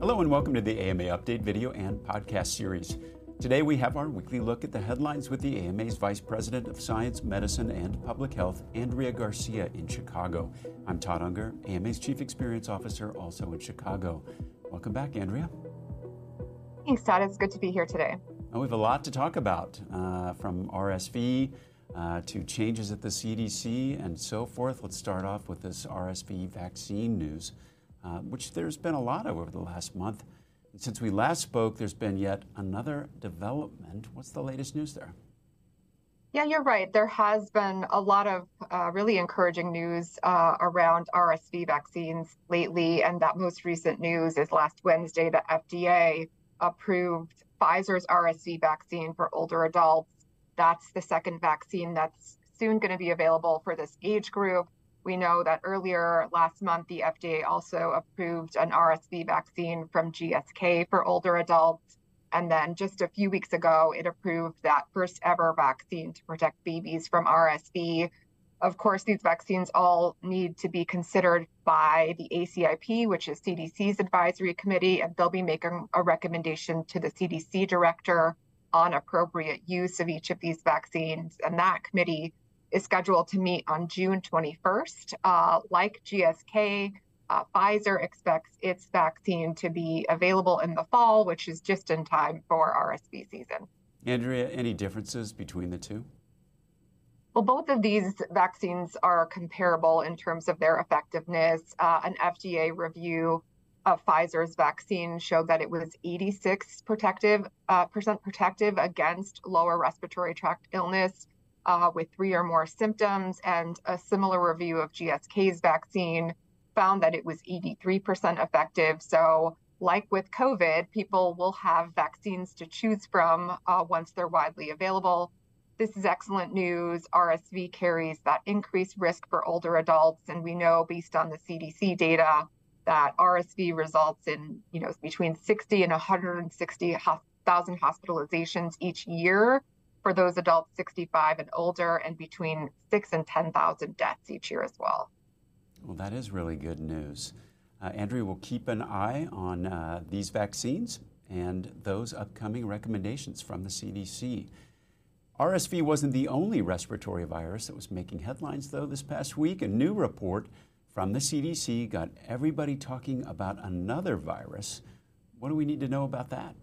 Hello and welcome to the AMA Update video and podcast series. Today we have our weekly look at the headlines with the AMA's Vice President of Science, Medicine, and Public Health, Andrea Garcia in Chicago. I'm Todd Unger, AMA's Chief Experience Officer, also in Chicago. Welcome back, Andrea. Thanks, Todd. It's good to be here today. Well, we have a lot to talk about, uh, from RSV uh, to changes at the CDC and so forth. Let's start off with this RSV vaccine news, uh, which there's been a lot of over the last month. And since we last spoke, there's been yet another development. What's the latest news there? Yeah, you're right. There has been a lot of uh, really encouraging news uh, around RSV vaccines lately. And that most recent news is last Wednesday, the FDA approved Pfizer's RSV vaccine for older adults that's the second vaccine that's soon going to be available for this age group. We know that earlier last month, the FDA also approved an RSV vaccine from GSK for older adults. And then just a few weeks ago, it approved that first ever vaccine to protect babies from RSV. Of course, these vaccines all need to be considered by the ACIP, which is CDC's advisory committee, and they'll be making a recommendation to the CDC director on appropriate use of each of these vaccines. And that committee is scheduled to meet on June 21st. Uh, like GSK, uh, Pfizer expects its vaccine to be available in the fall, which is just in time for RSV season. Andrea, any differences between the two? Well, both of these vaccines are comparable in terms of their effectiveness. Uh, an FDA review of Pfizer's vaccine showed that it was 86 protective uh, percent protective against lower respiratory tract illness uh, with three or more symptoms, and a similar review of GSK's vaccine found that it was 83% effective. So, like with COVID, people will have vaccines to choose from uh, once they're widely available. This is excellent news. RSV carries that increased risk for older adults, and we know based on the CDC data that RSV results in, you know, between 60 and 160,000 hospitalizations each year for those adults 65 and older, and between six and 10,000 deaths each year as well. Well, that is really good news. Uh, Andrea will keep an eye on uh, these vaccines and those upcoming recommendations from the CDC. RSV wasn't the only respiratory virus that was making headlines, though, this past week. A new report from the CDC got everybody talking about another virus. What do we need to know about that?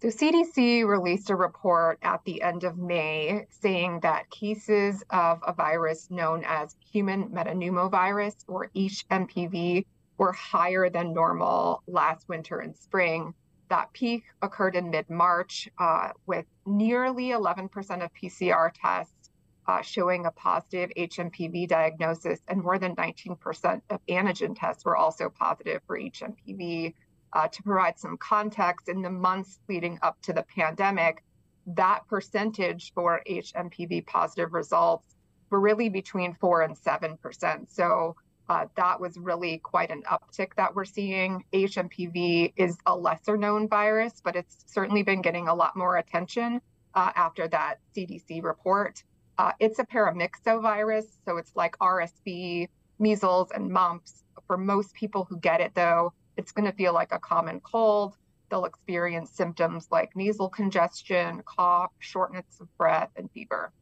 The CDC released a report at the end of May saying that cases of a virus known as human metapneumovirus or HMPV were higher than normal last winter and spring. That peak occurred in mid March uh, with nearly 11% of PCR tests uh, showing a positive HMPV diagnosis, and more than 19% of antigen tests were also positive for HMPV. Uh, to provide some context, in the months leading up to the pandemic, that percentage for HMPV positive results were really between 4 and 7%. So uh, that was really quite an uptick that we're seeing. HMPV is a lesser known virus, but it's certainly been getting a lot more attention uh, after that CDC report. Uh, it's a paramyxovirus, so it's like RSV, measles, and mumps. For most people who get it, though, it's going to feel like a common cold. They'll experience symptoms like nasal congestion, cough, shortness of breath, and fever.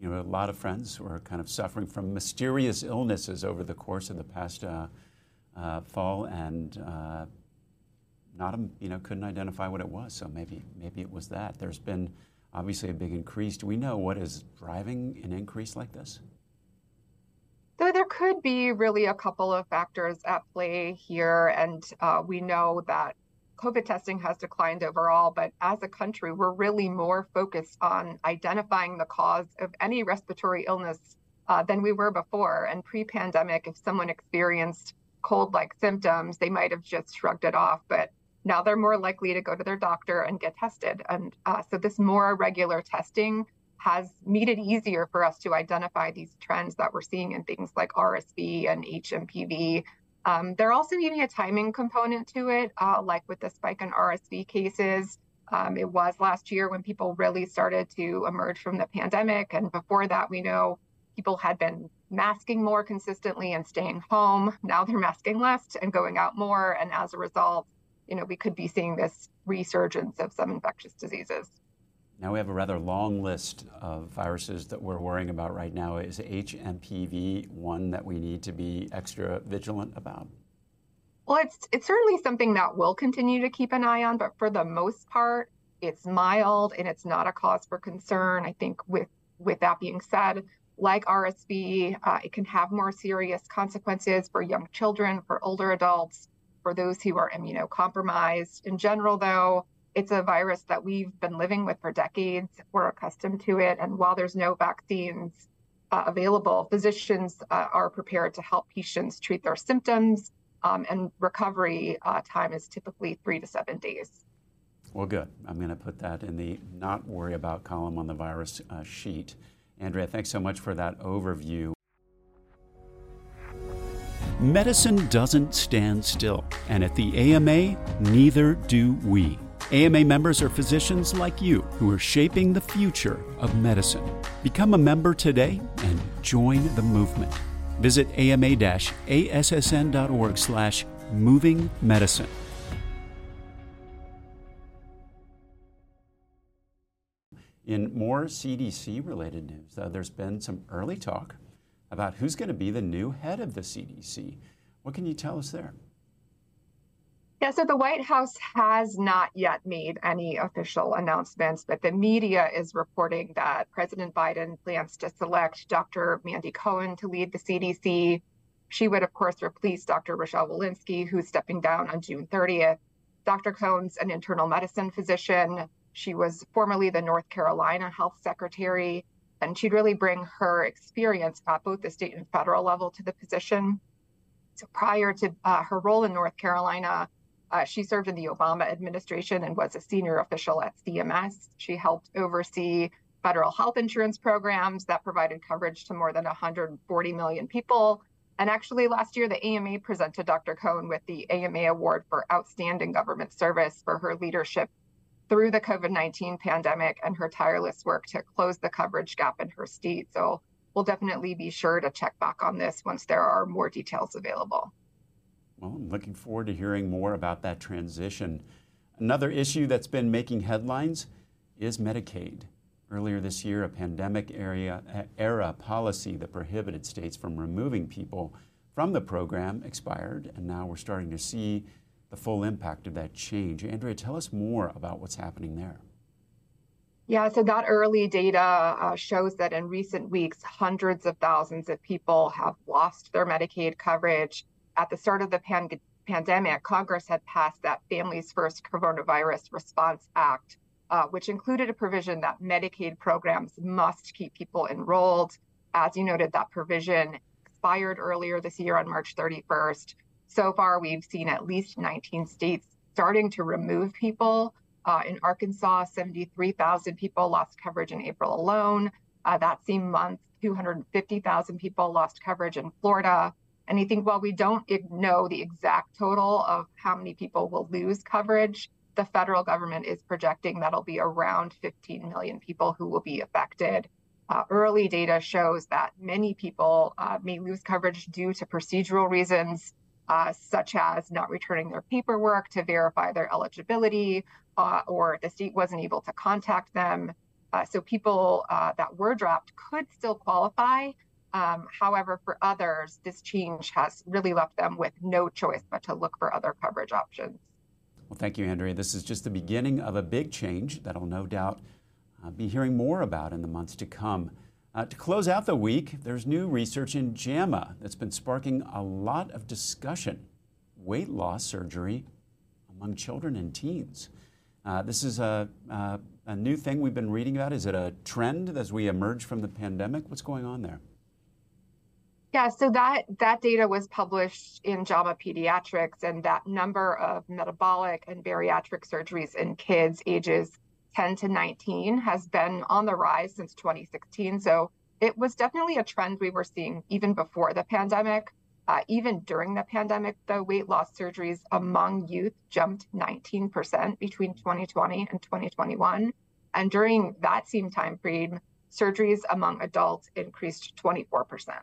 You know, a lot of friends who are kind of suffering from mysterious illnesses over the course of the past uh, uh, fall, and uh, not, you know, couldn't identify what it was. So maybe, maybe it was that. There's been obviously a big increase. Do we know what is driving an increase like this? Could be really a couple of factors at play here, and uh, we know that COVID testing has declined overall, but as a country, we're really more focused on identifying the cause of any respiratory illness uh, than we were before. And pre pandemic, if someone experienced cold like symptoms, they might have just shrugged it off. But now they're more likely to go to their doctor and get tested. And uh, so this more regular testing has made it easier for us to identify these trends that we're seeing in things like RSV and HMPV. Um, there also being a timing component to it, uh, like with the spike in RSV cases. Um, it was last year when people really started to emerge from the pandemic. And before that, we know people had been masking more consistently and staying home. Now they're masking less and going out more. And as a result, you know, we could be seeing this resurgence of some infectious diseases. Now we have a rather long list of viruses that we're worrying about right now. Is HMPV one that we need to be extra vigilant about? Well, it's it's certainly something that we'll continue to keep an eye on, but for the most part, it's mild and it's not a cause for concern. I think with with that being said, like RSV, uh, it can have more serious consequences for young children, for older adults, for those who are immunocompromised. In general, though, it's a virus that we've been living with for decades. We're accustomed to it. And while there's no vaccines uh, available, physicians uh, are prepared to help patients treat their symptoms. Um, and recovery uh, time is typically three to seven days. Well, good. I'm going to put that in the not worry about column on the virus uh, sheet. Andrea, thanks so much for that overview. Medicine doesn't stand still, and at the AMA, neither do we. AMA members are physicians like you who are shaping the future of medicine. Become a member today and join the movement. Visit ama-assn.org slash moving medicine. In more CDC related news, uh, there's been some early talk about who's going to be the new head of the CDC. What can you tell us there? Yeah, so the White House has not yet made any official announcements, but the media is reporting that President Biden plans to select Dr. Mandy Cohen to lead the CDC. She would, of course, replace Dr. Rochelle Walensky, who's stepping down on June 30th. Dr. Cohen's an internal medicine physician. She was formerly the North Carolina Health Secretary, and she'd really bring her experience at both the state and federal level to the position. So prior to uh, her role in North Carolina, uh, she served in the Obama administration and was a senior official at CMS. She helped oversee federal health insurance programs that provided coverage to more than 140 million people. And actually, last year, the AMA presented Dr. Cohen with the AMA Award for Outstanding Government Service for her leadership through the COVID 19 pandemic and her tireless work to close the coverage gap in her state. So we'll definitely be sure to check back on this once there are more details available. Well, I'm looking forward to hearing more about that transition. Another issue that's been making headlines is Medicaid. Earlier this year, a pandemic area, era policy that prohibited states from removing people from the program expired, and now we're starting to see the full impact of that change. Andrea, tell us more about what's happening there. Yeah, so that early data uh, shows that in recent weeks, hundreds of thousands of people have lost their Medicaid coverage. At the start of the pan- pandemic, Congress had passed that Families First Coronavirus Response Act, uh, which included a provision that Medicaid programs must keep people enrolled. As you noted, that provision expired earlier this year on March 31st. So far, we've seen at least 19 states starting to remove people. Uh, in Arkansas, 73,000 people lost coverage in April alone. Uh, that same month, 250,000 people lost coverage in Florida. And you think, well, we don't know the exact total of how many people will lose coverage. The federal government is projecting that'll be around 15 million people who will be affected. Uh, early data shows that many people uh, may lose coverage due to procedural reasons, uh, such as not returning their paperwork to verify their eligibility, uh, or the state wasn't able to contact them. Uh, so people uh, that were dropped could still qualify. Um, however, for others, this change has really left them with no choice but to look for other coverage options. Well, thank you, Andrea. This is just the beginning of a big change that I'll no doubt uh, be hearing more about in the months to come. Uh, to close out the week, there's new research in JAMA that's been sparking a lot of discussion weight loss surgery among children and teens. Uh, this is a, uh, a new thing we've been reading about. Is it a trend as we emerge from the pandemic? What's going on there? Yeah, so that that data was published in JAMA Pediatrics, and that number of metabolic and bariatric surgeries in kids ages 10 to 19 has been on the rise since 2016. So it was definitely a trend we were seeing even before the pandemic. Uh, even during the pandemic, the weight loss surgeries among youth jumped 19% between 2020 and 2021. And during that same time frame, surgeries among adults increased 24%.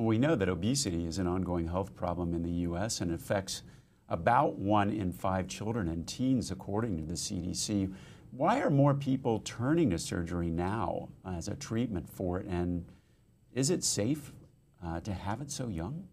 We know that obesity is an ongoing health problem in the U.S. and affects about one in five children and teens, according to the CDC. Why are more people turning to surgery now as a treatment for it? And is it safe uh, to have it so young?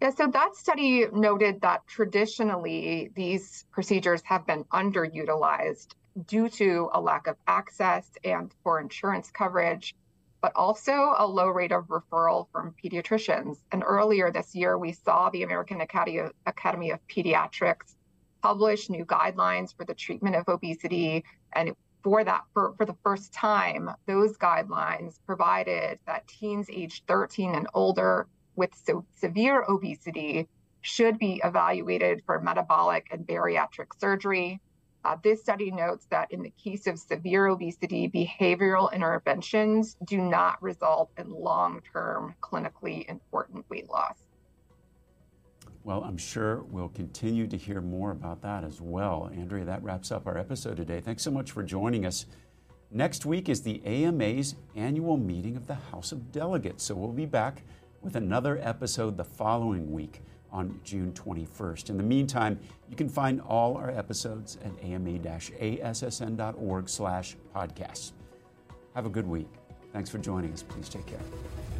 Yeah, so that study noted that traditionally these procedures have been underutilized due to a lack of access and poor insurance coverage, but also a low rate of referral from pediatricians. And earlier this year, we saw the American Academy of, Pediatrics publish new guidelines for the treatment of obesity. And for that, for, for the first time, those guidelines provided that teens aged 13 and older with so severe obesity should be evaluated for metabolic and bariatric surgery. Uh, this study notes that in the case of severe obesity, behavioral interventions do not result in long term clinically important weight loss. Well, I'm sure we'll continue to hear more about that as well. Andrea, that wraps up our episode today. Thanks so much for joining us. Next week is the AMA's annual meeting of the House of Delegates, so we'll be back with another episode the following week on June 21st. In the meantime, you can find all our episodes at ama-assn.org slash podcasts. Have a good week. Thanks for joining us. Please take care.